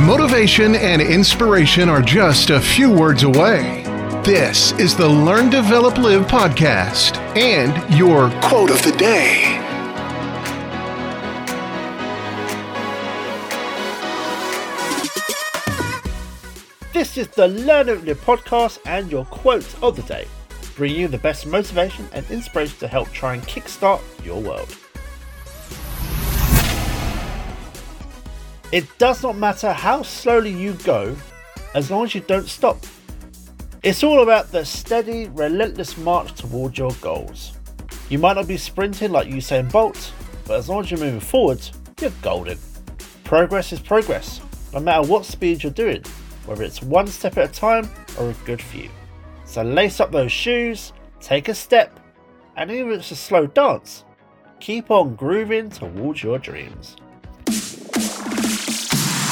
Motivation and inspiration are just a few words away. This is the Learn, Develop, Live podcast and your quote of the day. This is the Learn Develop Live podcast and your quote of the day, bringing you the best motivation and inspiration to help try and kickstart your world. It does not matter how slowly you go, as long as you don't stop. It's all about the steady, relentless march towards your goals. You might not be sprinting like Usain Bolt, but as long as you're moving forward, you're golden. Progress is progress, no matter what speed you're doing, whether it's one step at a time or a good few. So lace up those shoes, take a step, and even if it's a slow dance, keep on grooving towards your dreams.